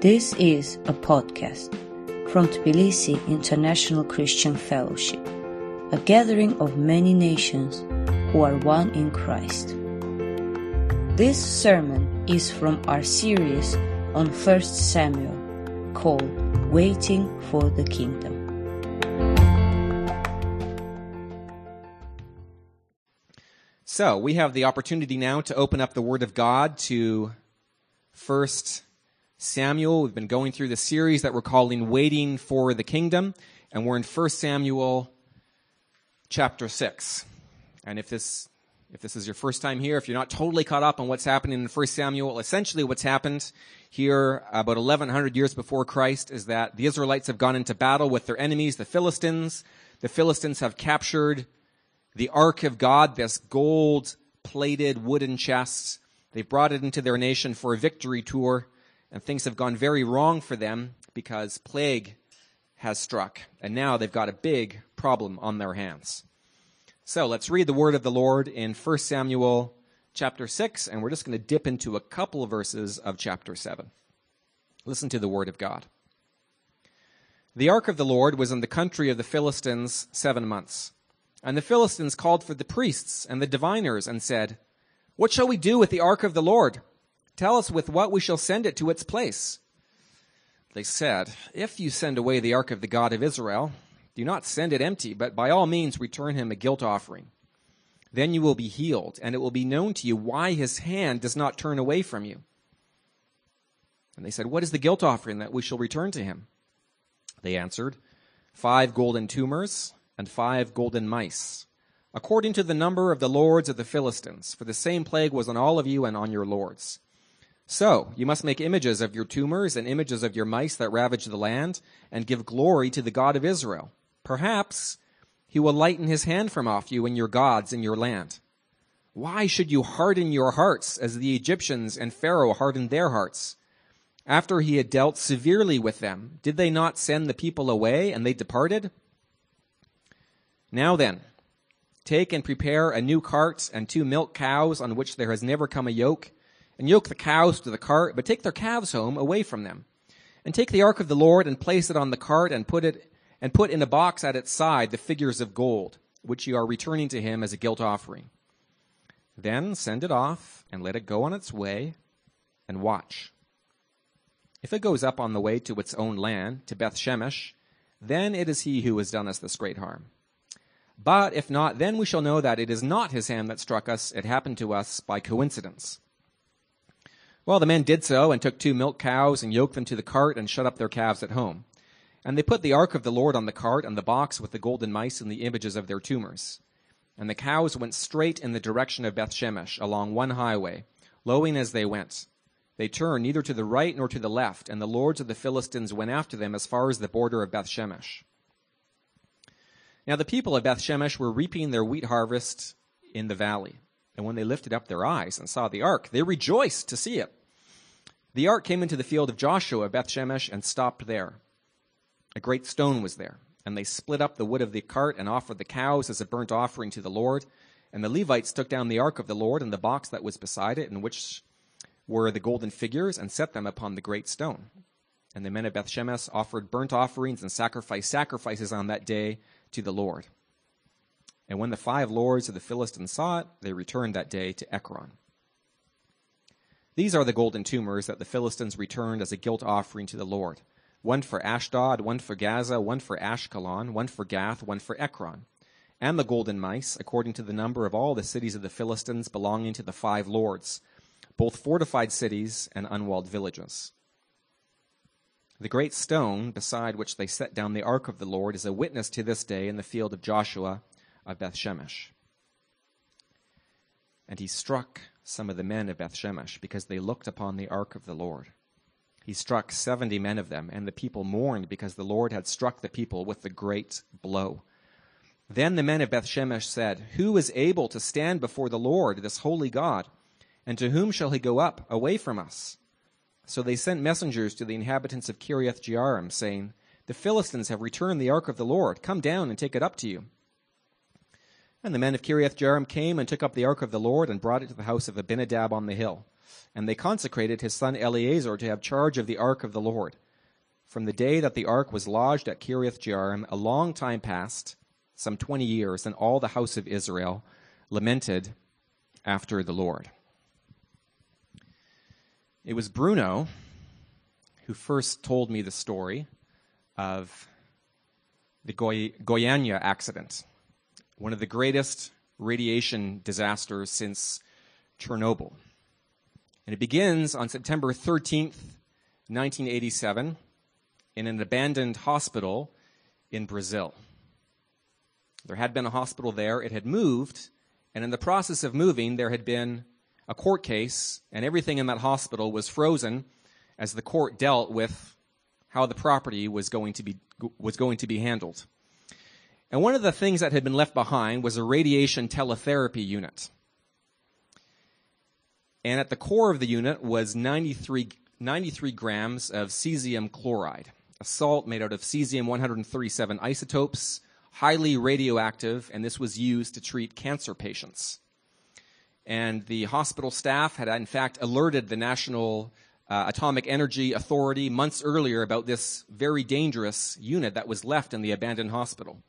This is a podcast from Tbilisi International Christian Fellowship, a gathering of many nations who are one in Christ. This sermon is from our series on 1 Samuel called Waiting for the Kingdom. So, we have the opportunity now to open up the Word of God to 1 Samuel. We've been going through the series that we're calling Waiting for the Kingdom, and we're in 1 Samuel chapter 6. And if this if this is your first time here, if you're not totally caught up on what's happening in 1 Samuel, essentially what's happened here about 1100 years before Christ is that the Israelites have gone into battle with their enemies, the Philistines. The Philistines have captured the Ark of God, this gold plated wooden chest. They've brought it into their nation for a victory tour and things have gone very wrong for them because plague has struck, and now they've got a big problem on their hands. So let's read the word of the Lord in 1 Samuel chapter 6, and we're just going to dip into a couple of verses of chapter 7. Listen to the word of God. The ark of the Lord was in the country of the Philistines seven months. And the Philistines called for the priests and the diviners and said, What shall we do with the ark of the Lord? Tell us with what we shall send it to its place. They said, If you send away the ark of the God of Israel, do not send it empty, but by all means return him a guilt offering. Then you will be healed, and it will be known to you why his hand does not turn away from you. And they said, What is the guilt offering that we shall return to him? They answered, Five golden tumors and five golden mice, according to the number of the lords of the Philistines, for the same plague was on all of you and on your lords. So, you must make images of your tumors and images of your mice that ravage the land, and give glory to the God of Israel. Perhaps he will lighten his hand from off you and your gods in your land. Why should you harden your hearts as the Egyptians and Pharaoh hardened their hearts? After he had dealt severely with them, did they not send the people away and they departed? Now then, take and prepare a new cart and two milk cows on which there has never come a yoke and yoke the cows to the cart, but take their calves home away from them. And take the ark of the Lord and place it on the cart and put it and put in a box at its side the figures of gold, which you are returning to him as a guilt offering. Then send it off and let it go on its way and watch. If it goes up on the way to its own land, to Beth Shemesh, then it is he who has done us this great harm. But if not, then we shall know that it is not his hand that struck us, it happened to us by coincidence. Well, the men did so and took two milk cows and yoked them to the cart and shut up their calves at home. And they put the ark of the Lord on the cart and the box with the golden mice and the images of their tumors. And the cows went straight in the direction of Beth Shemesh along one highway, lowing as they went. They turned neither to the right nor to the left, and the lords of the Philistines went after them as far as the border of Beth Shemesh. Now the people of Beth Shemesh were reaping their wheat harvest in the valley. And when they lifted up their eyes and saw the ark, they rejoiced to see it. The ark came into the field of Joshua, Beth Shemesh, and stopped there. A great stone was there, and they split up the wood of the cart and offered the cows as a burnt offering to the Lord. And the Levites took down the ark of the Lord and the box that was beside it, in which were the golden figures, and set them upon the great stone. And the men of Beth Shemesh offered burnt offerings and sacrificed sacrifices on that day to the Lord. And when the five lords of the Philistines saw it, they returned that day to Ekron. These are the golden tumors that the Philistines returned as a guilt offering to the Lord. One for Ashdod, one for Gaza, one for Ashkelon, one for Gath, one for Ekron. And the golden mice, according to the number of all the cities of the Philistines belonging to the five lords, both fortified cities and unwalled villages. The great stone beside which they set down the ark of the Lord is a witness to this day in the field of Joshua of Beth Shemesh. And he struck some of the men of Beth Shemesh because they looked upon the ark of the Lord. He struck seventy men of them, and the people mourned because the Lord had struck the people with the great blow. Then the men of Beth Shemesh said, Who is able to stand before the Lord, this holy God? And to whom shall he go up away from us? So they sent messengers to the inhabitants of Kiriath Jearim, saying, The Philistines have returned the ark of the Lord. Come down and take it up to you. And the men of Kiriath Jearim came and took up the ark of the Lord and brought it to the house of Abinadab on the hill. and they consecrated his son Eleazar to have charge of the ark of the Lord. From the day that the ark was lodged at Kiriath Jearim, a long time passed, some twenty years, and all the house of Israel lamented after the Lord. It was Bruno who first told me the story of the Goy- accident, one of the greatest radiation disasters since Chernobyl. And it begins on September 13th, 1987, in an abandoned hospital in Brazil. There had been a hospital there, it had moved, and in the process of moving, there had been a court case, and everything in that hospital was frozen as the court dealt with how the property was going to be, was going to be handled. And one of the things that had been left behind was a radiation teletherapy unit. And at the core of the unit was 93, 93 grams of cesium chloride, a salt made out of cesium 137 isotopes, highly radioactive, and this was used to treat cancer patients. And the hospital staff had, in fact, alerted the National uh, Atomic Energy Authority months earlier about this very dangerous unit that was left in the abandoned hospital.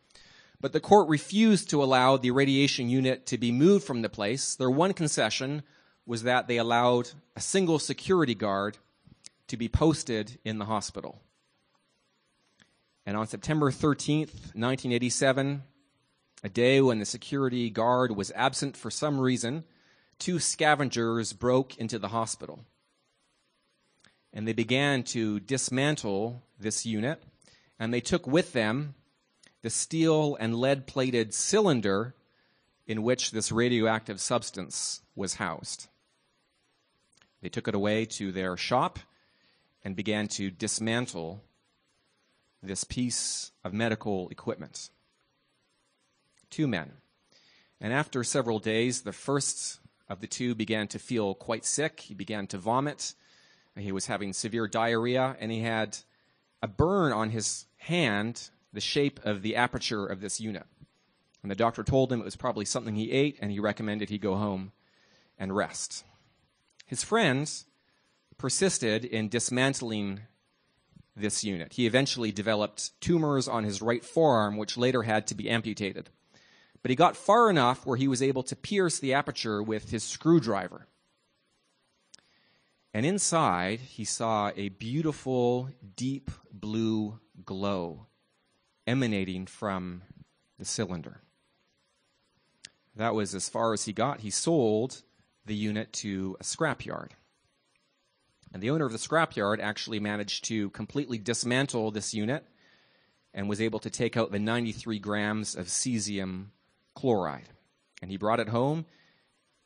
But the court refused to allow the radiation unit to be moved from the place. Their one concession was that they allowed a single security guard to be posted in the hospital. And on September 13th, 1987, a day when the security guard was absent for some reason, two scavengers broke into the hospital. And they began to dismantle this unit, and they took with them the steel and lead plated cylinder in which this radioactive substance was housed. They took it away to their shop and began to dismantle this piece of medical equipment. Two men. And after several days, the first of the two began to feel quite sick. He began to vomit. He was having severe diarrhea, and he had a burn on his hand the shape of the aperture of this unit. And the doctor told him it was probably something he ate, and he recommended he go home and rest. His friends persisted in dismantling this unit. He eventually developed tumors on his right forearm, which later had to be amputated. But he got far enough where he was able to pierce the aperture with his screwdriver. And inside, he saw a beautiful, deep blue glow emanating from the cylinder. That was as far as he got. He sold the unit to a scrapyard. And the owner of the scrapyard actually managed to completely dismantle this unit and was able to take out the 93 grams of cesium chloride. And he brought it home.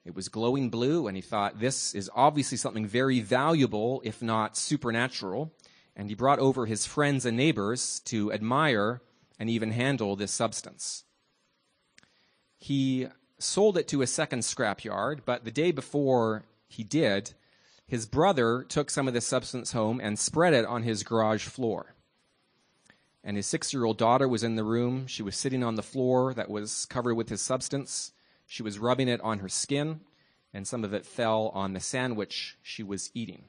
It was glowing blue, and he thought this is obviously something very valuable, if not supernatural. And he brought over his friends and neighbors to admire and even handle this substance. He sold it to a second scrapyard, but the day before he did, his brother took some of this substance home and spread it on his garage floor. And his six year old daughter was in the room. She was sitting on the floor that was covered with his substance. She was rubbing it on her skin, and some of it fell on the sandwich she was eating.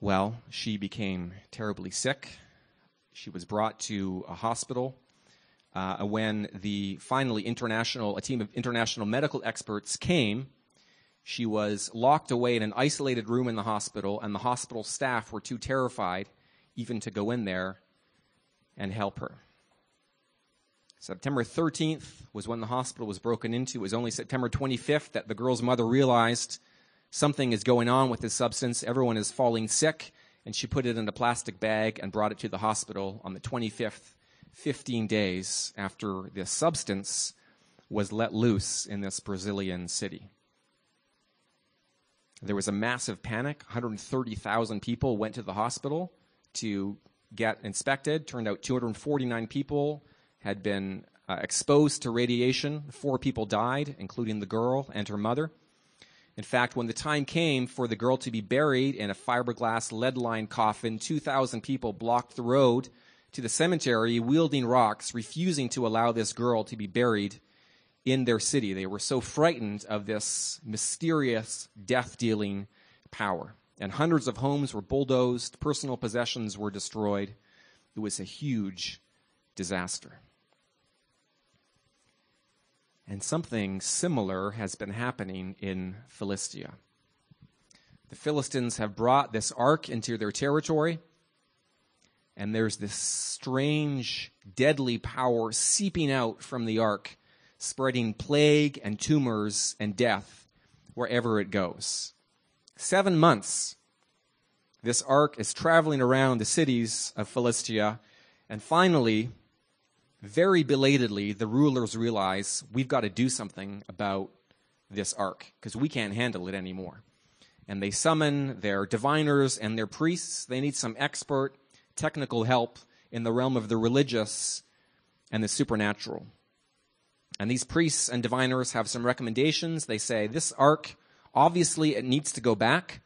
Well, she became terribly sick. She was brought to a hospital uh, when the finally international a team of international medical experts came. She was locked away in an isolated room in the hospital, and the hospital staff were too terrified even to go in there and help her. September 13th was when the hospital was broken into. It was only September 25th that the girl's mother realized something is going on with this substance. Everyone is falling sick. And she put it in a plastic bag and brought it to the hospital on the 25th 15 days after this substance was let loose in this Brazilian city. There was a massive panic. 130,000 people went to the hospital to get inspected. Turned out 249 people had been uh, exposed to radiation. Four people died, including the girl and her mother. In fact, when the time came for the girl to be buried in a fiberglass lead lined coffin, 2,000 people blocked the road to the cemetery wielding rocks, refusing to allow this girl to be buried in their city. They were so frightened of this mysterious death dealing power. And hundreds of homes were bulldozed, personal possessions were destroyed. It was a huge disaster. And something similar has been happening in Philistia. The Philistines have brought this ark into their territory, and there's this strange, deadly power seeping out from the ark, spreading plague and tumors and death wherever it goes. Seven months, this ark is traveling around the cities of Philistia, and finally, very belatedly, the rulers realize we've got to do something about this ark because we can't handle it anymore. And they summon their diviners and their priests. They need some expert technical help in the realm of the religious and the supernatural. And these priests and diviners have some recommendations. They say this ark, obviously, it needs to go back.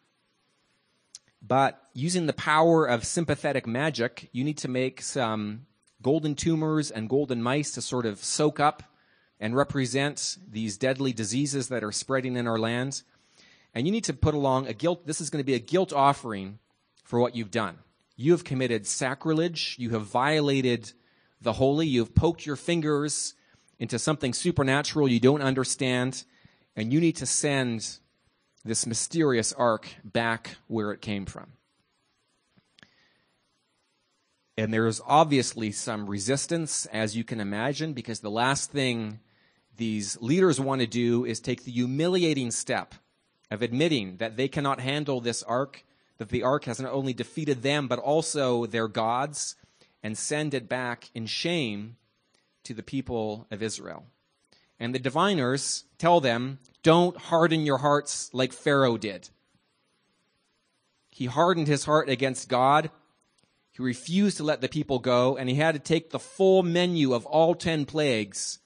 But using the power of sympathetic magic, you need to make some golden tumors and golden mice to sort of soak up and represent these deadly diseases that are spreading in our lands. And you need to put along a guilt, this is going to be a guilt offering for what you've done. You have committed sacrilege. You have violated the holy. You have poked your fingers into something supernatural you don't understand. And you need to send this mysterious ark back where it came from. And there's obviously some resistance, as you can imagine, because the last thing these leaders want to do is take the humiliating step of admitting that they cannot handle this ark, that the ark has not only defeated them, but also their gods, and send it back in shame to the people of Israel. And the diviners tell them, don't harden your hearts like Pharaoh did. He hardened his heart against God he refused to let the people go, and he had to take the full menu of all 10 plagues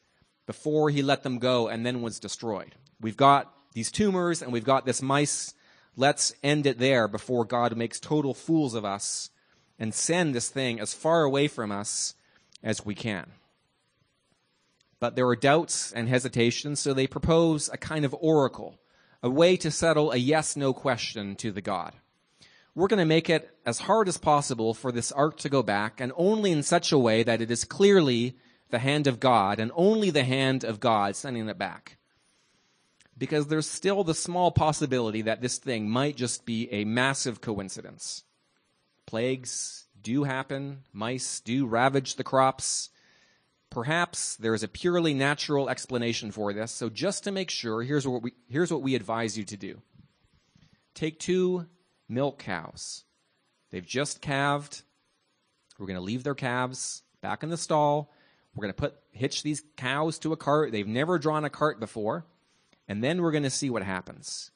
before he let them go and then was destroyed. We've got these tumors and we've got this mice. Let's end it there before God makes total fools of us and send this thing as far away from us as we can. But there are doubts and hesitations, so they propose a kind of oracle, a way to settle a yes no question to the God we're going to make it as hard as possible for this ark to go back, and only in such a way that it is clearly the hand of God, and only the hand of God sending it back. Because there's still the small possibility that this thing might just be a massive coincidence. Plagues do happen, mice do ravage the crops. Perhaps there is a purely natural explanation for this, so just to make sure, here's what we, here's what we advise you to do. Take two milk cows. They've just calved. We're going to leave their calves back in the stall. We're going to put hitch these cows to a cart. They've never drawn a cart before. And then we're going to see what happens.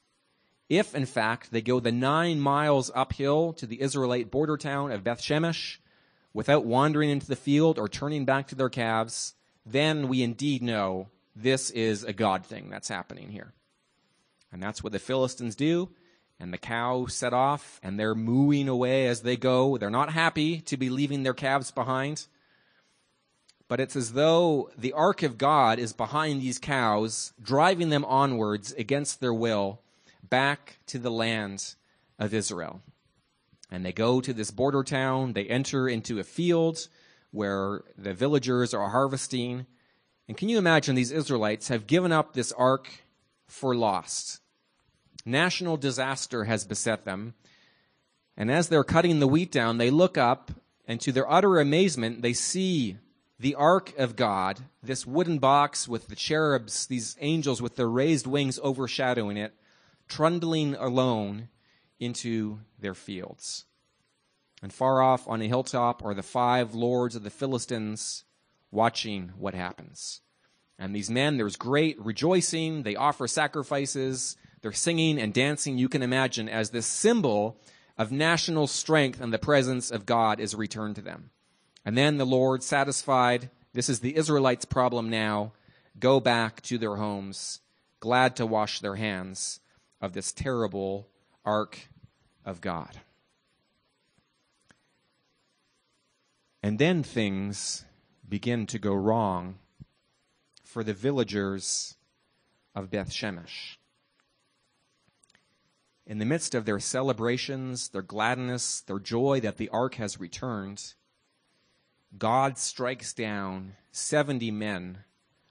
If, in fact, they go the nine miles uphill to the Israelite border town of Beth Shemesh without wandering into the field or turning back to their calves, then we indeed know this is a God thing that's happening here. And that's what the Philistines do and the cow set off and they're mooing away as they go. They're not happy to be leaving their calves behind. But it's as though the ark of God is behind these cows, driving them onwards against their will back to the land of Israel. And they go to this border town, they enter into a field where the villagers are harvesting. And can you imagine these Israelites have given up this ark for lost? National disaster has beset them. And as they're cutting the wheat down, they look up, and to their utter amazement, they see the ark of God, this wooden box with the cherubs, these angels with their raised wings overshadowing it, trundling alone into their fields. And far off on a hilltop are the five lords of the Philistines watching what happens. And these men, there's great rejoicing. They offer sacrifices. They're singing and dancing, you can imagine, as this symbol of national strength and the presence of God is returned to them. And then the Lord, satisfied, this is the Israelites' problem now, go back to their homes, glad to wash their hands of this terrible ark of God. And then things begin to go wrong for the villagers of Beth Shemesh. In the midst of their celebrations, their gladness, their joy that the ark has returned, God strikes down 70 men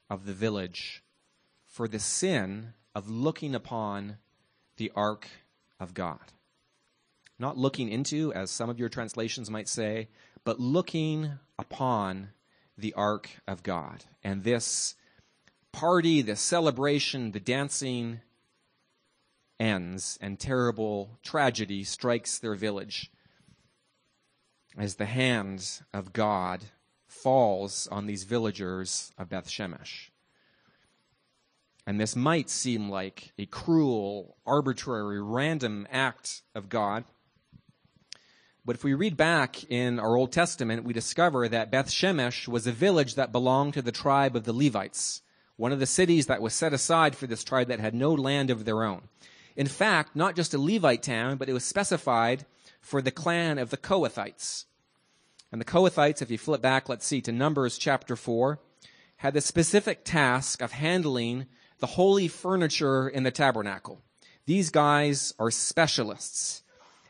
of the village for the sin of looking upon the ark of God. Not looking into, as some of your translations might say, but looking upon the ark of God. And this party, the celebration, the dancing ends, and terrible tragedy strikes their village as the hand of God falls on these villagers of Beth Shemesh. And this might seem like a cruel, arbitrary, random act of God. But if we read back in our Old Testament, we discover that Beth Shemesh was a village that belonged to the tribe of the Levites, one of the cities that was set aside for this tribe that had no land of their own. In fact, not just a Levite town, but it was specified for the clan of the Kohathites. And the Kohathites, if you flip back, let's see, to Numbers chapter 4, had the specific task of handling the holy furniture in the tabernacle. These guys are specialists.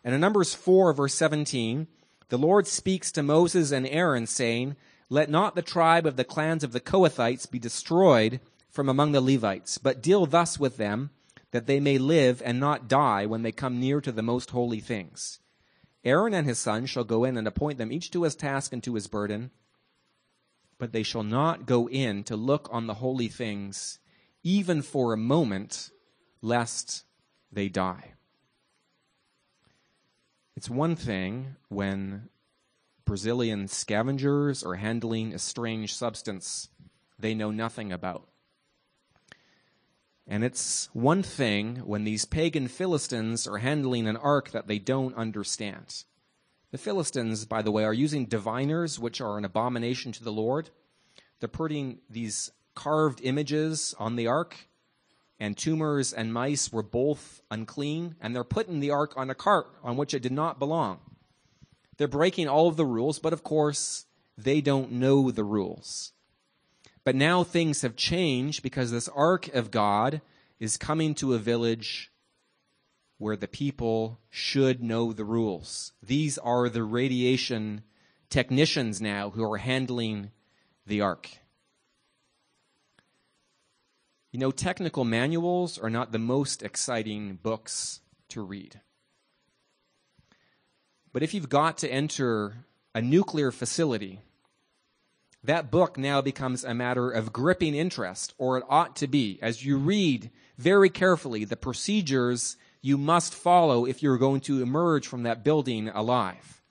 And in Numbers 4, verse 17, the Lord speaks to Moses and Aaron, saying, Let not the tribe of the clans of the Kohathites be destroyed from among the Levites, but deal thus with them, that they may live and not die when they come near to the most holy things. Aaron and his sons shall go in and appoint them each to his task and to his burden, but they shall not go in to look on the holy things, even for a moment, lest they die. It's one thing when Brazilian scavengers are handling a strange substance they know nothing about. And it's one thing when these pagan Philistines are handling an ark that they don't understand. The Philistines, by the way, are using diviners, which are an abomination to the Lord. They're putting these carved images on the ark, and tumors and mice were both unclean, and they're putting the ark on a cart on which it did not belong. They're breaking all of the rules, but of course, they don't know the rules. But now things have changed because this ark of God is coming to a village where the people should know the rules. These are the radiation technicians now who are handling the ark. You know, technical manuals are not the most exciting books to read. But if you've got to enter a nuclear facility, that book now becomes a matter of gripping interest, or it ought to be, as you read very carefully the procedures you must follow if you're going to emerge from that building alive.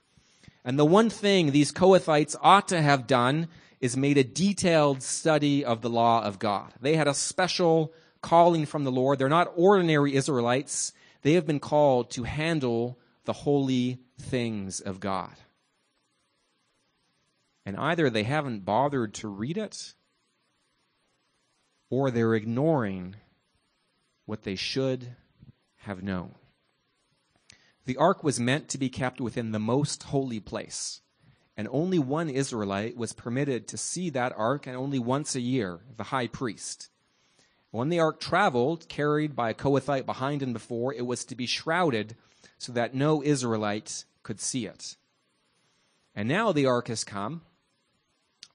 And the one thing these Kohathites ought to have done is made a detailed study of the law of God. They had a special calling from the Lord. They're not ordinary Israelites. They have been called to handle the holy things of God. And either they haven't bothered to read it, or they're ignoring what they should have known. The ark was meant to be kept within the most holy place, and only one Israelite was permitted to see that ark, and only once a year, the high priest. When the ark traveled, carried by a Kohathite behind and before, it was to be shrouded so that no Israelite could see it. And now the ark has come,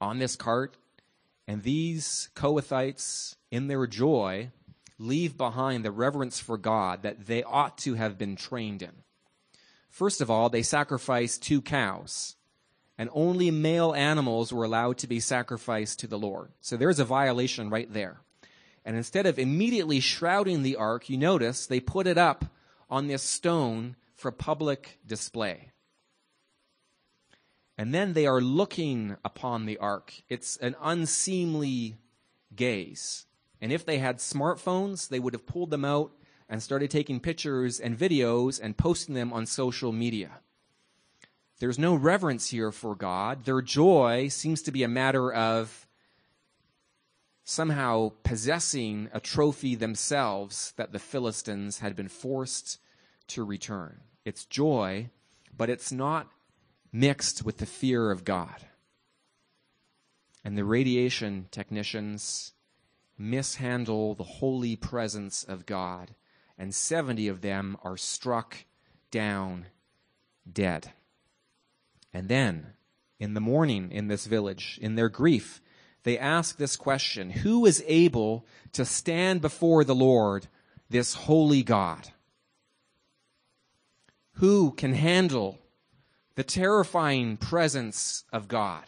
on this cart, and these Kohathites, in their joy, leave behind the reverence for God that they ought to have been trained in. First of all, they sacrificed two cows, and only male animals were allowed to be sacrificed to the Lord. So there's a violation right there. And instead of immediately shrouding the ark, you notice they put it up on this stone for public display. And then they are looking upon the ark. It's an unseemly gaze. And if they had smartphones, they would have pulled them out and started taking pictures and videos and posting them on social media. There's no reverence here for God. Their joy seems to be a matter of somehow possessing a trophy themselves that the Philistines had been forced to return. It's joy, but it's not mixed with the fear of God. And the radiation technicians mishandle the holy presence of God, and 70 of them are struck down dead. And then, in the morning in this village, in their grief, they ask this question Who is able to stand before the Lord, this holy God? Who can handle the terrifying presence of God?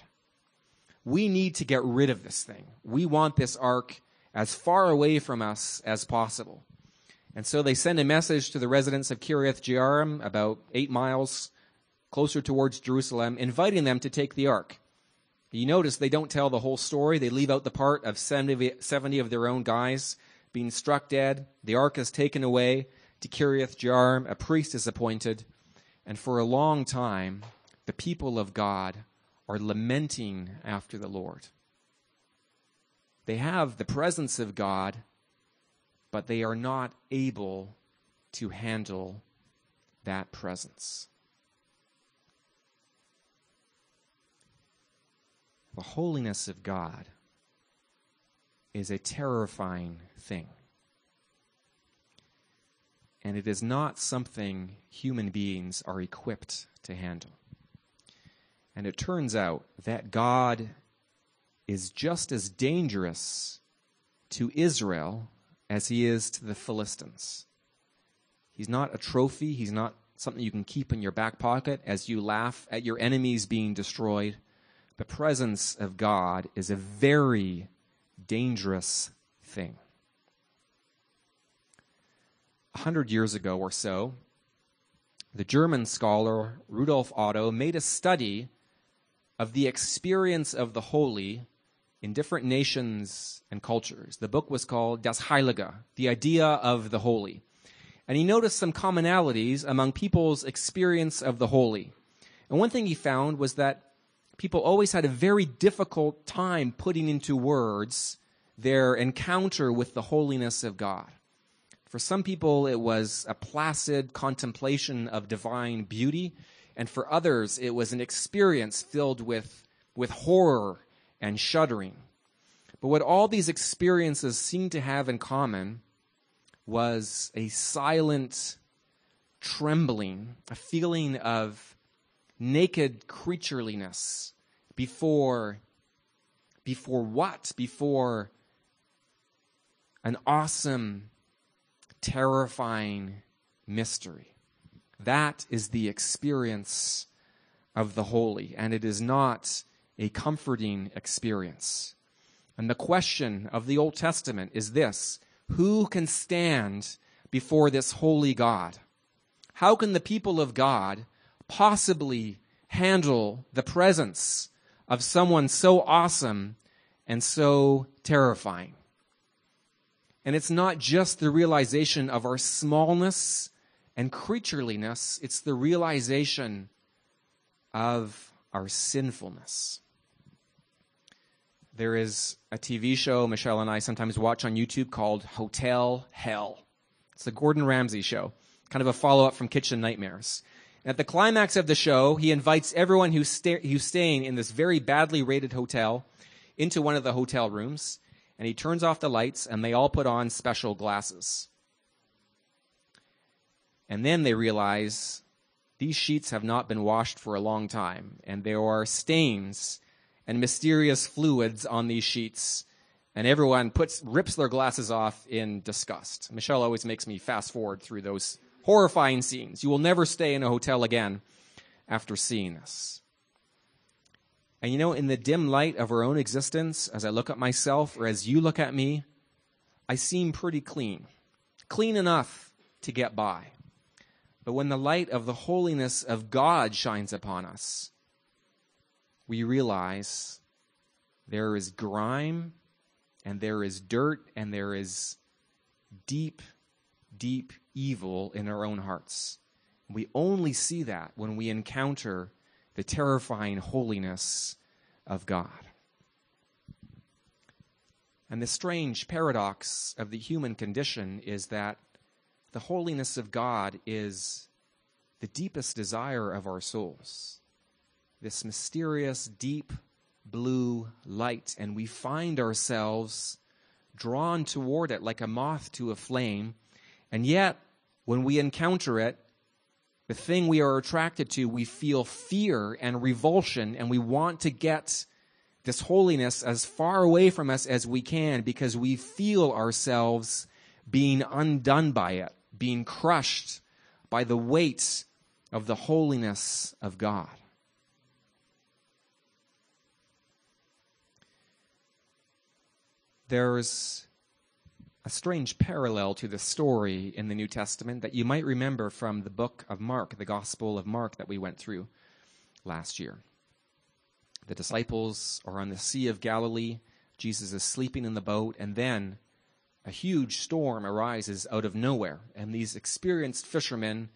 We need to get rid of this thing. We want this ark as far away from us as possible. And so they send a message to the residents of Kiriath Jearim, about eight miles closer towards Jerusalem, inviting them to take the ark. You notice they don't tell the whole story. They leave out the part of 70 of their own guys being struck dead. The ark is taken away to Kiriath Jearim. A priest is appointed. And for a long time, the people of God are lamenting after the Lord. They have the presence of God, but they are not able to handle that presence. The holiness of God is a terrifying thing. And it is not something human beings are equipped to handle. And it turns out that God is just as dangerous to Israel as he is to the Philistines. He's not a trophy, he's not something you can keep in your back pocket as you laugh at your enemies being destroyed the presence of God is a very dangerous thing. A hundred years ago or so, the German scholar Rudolf Otto made a study of the experience of the holy in different nations and cultures. The book was called Das Heilige, the idea of the holy. And he noticed some commonalities among people's experience of the holy. And one thing he found was that people always had a very difficult time putting into words their encounter with the holiness of God. For some people, it was a placid contemplation of divine beauty, and for others, it was an experience filled with, with horror and shuddering. But what all these experiences seemed to have in common was a silent trembling, a feeling of naked creatureliness before before what? Before an awesome, terrifying mystery. That is the experience of the holy, and it is not a comforting experience. And the question of the Old Testament is this Who can stand before this holy God? How can the people of God possibly handle the presence of someone so awesome and so terrifying. And it's not just the realization of our smallness and creatureliness, it's the realization of our sinfulness. There is a TV show Michelle and I sometimes watch on YouTube called Hotel Hell. It's a Gordon Ramsay show, kind of a follow up from Kitchen Nightmares. At the climax of the show, he invites everyone who's, sta- who's staying in this very badly rated hotel into one of the hotel rooms, and he turns off the lights, and they all put on special glasses. And then they realize these sheets have not been washed for a long time, and there are stains and mysterious fluids on these sheets. And everyone puts rips their glasses off in disgust. Michelle always makes me fast forward through those horrifying scenes. You will never stay in a hotel again after seeing this. And you know, in the dim light of our own existence, as I look at myself or as you look at me, I seem pretty clean. Clean enough to get by. But when the light of the holiness of God shines upon us, we realize there is grime and there is dirt and there is deep, deep evil in our own hearts. We only see that when we encounter the terrifying holiness of God. And the strange paradox of the human condition is that the holiness of God is the deepest desire of our souls. This mysterious, deep blue light. And we find ourselves drawn toward it like a moth to a flame. And yet, when we encounter it, the thing we are attracted to, we feel fear and revulsion, and we want to get this holiness as far away from us as we can because we feel ourselves being undone by it, being crushed by the weight of the holiness of God. There's a strange parallel to the story in the New Testament that you might remember from the book of Mark, the Gospel of Mark that we went through last year. The disciples are on the Sea of Galilee. Jesus is sleeping in the boat, and then a huge storm arises out of nowhere. And these experienced fishermen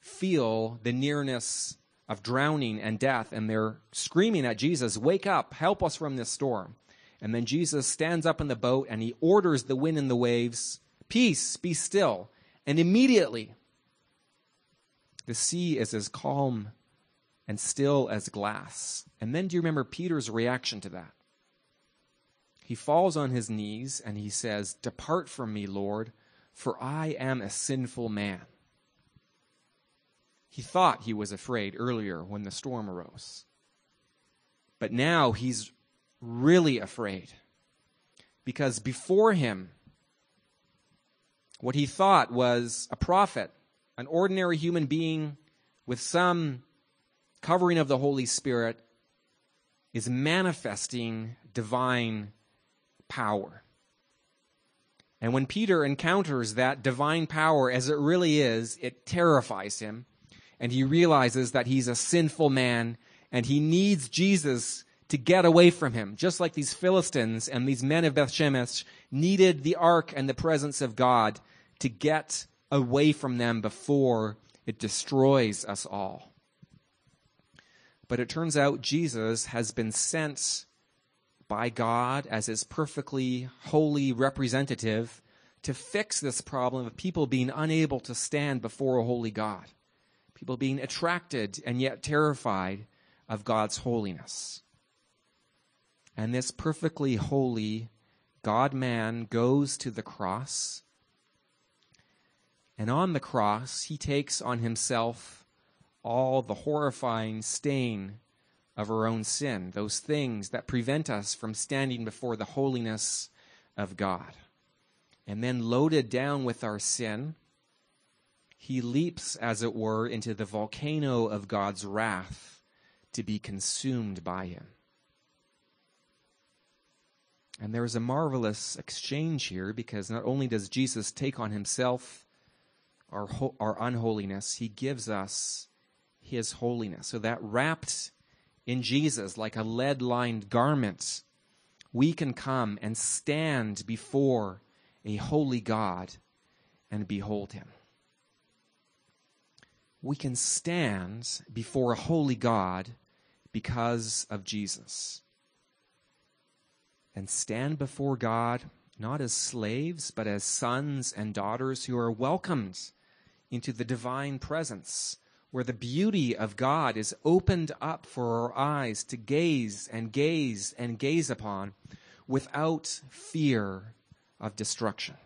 feel the nearness of drowning and death, and they're screaming at Jesus, Wake up, help us from this storm. And then Jesus stands up in the boat and he orders the wind and the waves, Peace, be still. And immediately, the sea is as calm and still as glass. And then do you remember Peter's reaction to that? He falls on his knees and he says, Depart from me, Lord, for I am a sinful man. He thought he was afraid earlier when the storm arose. But now he's really afraid. Because before him, what he thought was a prophet, an ordinary human being with some covering of the Holy Spirit, is manifesting divine power. And when Peter encounters that divine power as it really is, it terrifies him. And he realizes that he's a sinful man and he needs Jesus to get away from him, just like these Philistines and these men of Bethshemesh needed the ark and the presence of God to get away from them before it destroys us all. But it turns out Jesus has been sent by God as his perfectly holy representative to fix this problem of people being unable to stand before a holy God, people being attracted and yet terrified of God's holiness. And this perfectly holy God man goes to the cross. And on the cross, he takes on himself all the horrifying stain of our own sin, those things that prevent us from standing before the holiness of God. And then, loaded down with our sin, he leaps, as it were, into the volcano of God's wrath to be consumed by him. And there is a marvelous exchange here because not only does Jesus take on himself our, ho- our unholiness, he gives us his holiness. So that wrapped in Jesus like a lead lined garment, we can come and stand before a holy God and behold him. We can stand before a holy God because of Jesus and stand before God not as slaves, but as sons and daughters who are welcomed into the divine presence, where the beauty of God is opened up for our eyes to gaze and gaze and gaze upon without fear of destruction.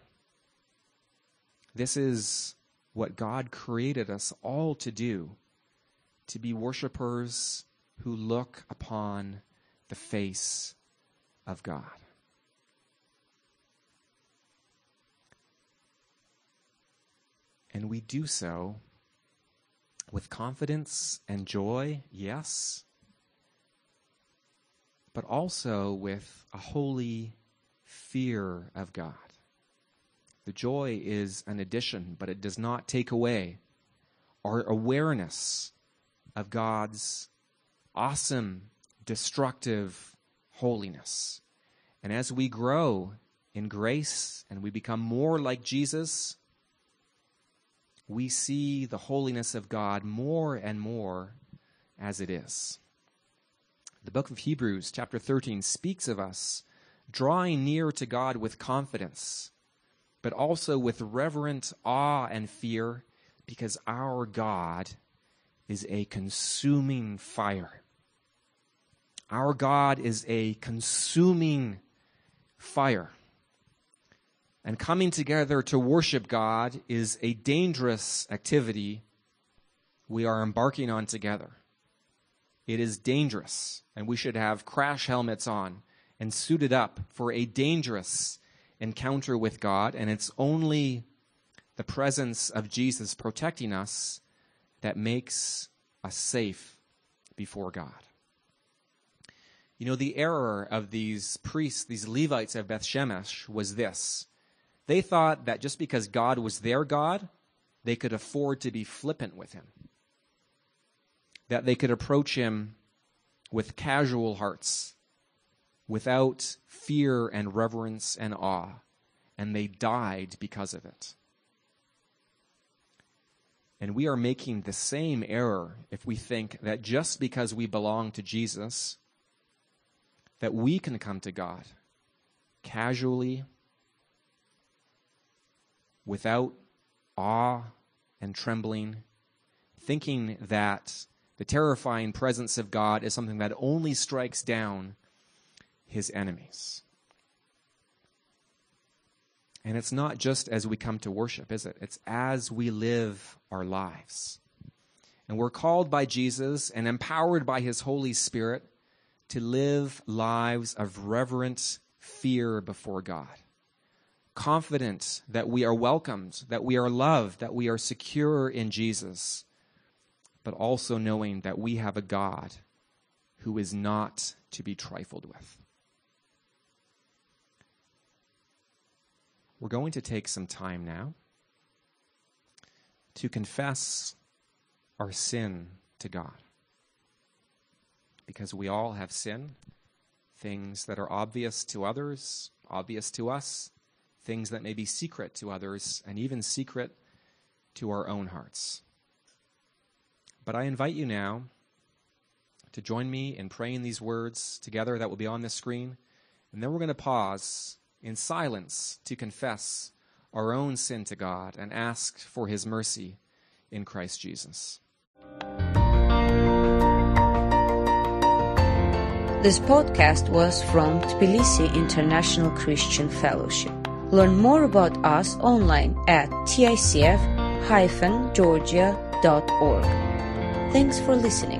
This is what God created us all to do to be worshipers who look upon the face of God. And we do so with confidence and joy, yes, but also with a holy fear of God. The joy is an addition, but it does not take away our awareness of God's awesome, destructive holiness. And as we grow in grace and we become more like Jesus, we see the holiness of God more and more as it is. The book of Hebrews, chapter 13, speaks of us drawing near to God with confidence, but also with reverent awe and fear, because our God is a consuming fire. Our God is a consuming fire. And coming together to worship God is a dangerous activity we are embarking on together. It is dangerous, and we should have crash helmets on and suited up for a dangerous encounter with God, and it's only the presence of Jesus protecting us that makes us safe before God. You know, the error of these priests, these Levites of Beth Shemesh, was this. They thought that just because God was their God, they could afford to be flippant with him that they could approach him with casual hearts, without fear and reverence and awe, and they died because of it. And we are making the same error if we think that just because we belong to Jesus, that we can come to God casually, without awe and trembling, thinking that the terrifying presence of God is something that only strikes down his enemies. And it's not just as we come to worship, is it? It's as we live our lives. And we're called by Jesus and empowered by his Holy Spirit to live lives of reverent fear before God. Confident that we are welcomed, that we are loved, that we are secure in Jesus but also knowing that we have a God who is not to be trifled with. We're going to take some time now to confess our sin to God. Because we all have sin, things that are obvious to others, obvious to us, things that may be secret to others, and even secret to our own hearts. But I invite you now to join me in praying these words together that will be on the screen. And then we're going to pause in silence to confess our own sin to God and ask for his mercy in Christ Jesus. This podcast was from Tbilisi International Christian Fellowship. Learn more about us online at ticf-georgia.org. Thanks for listening.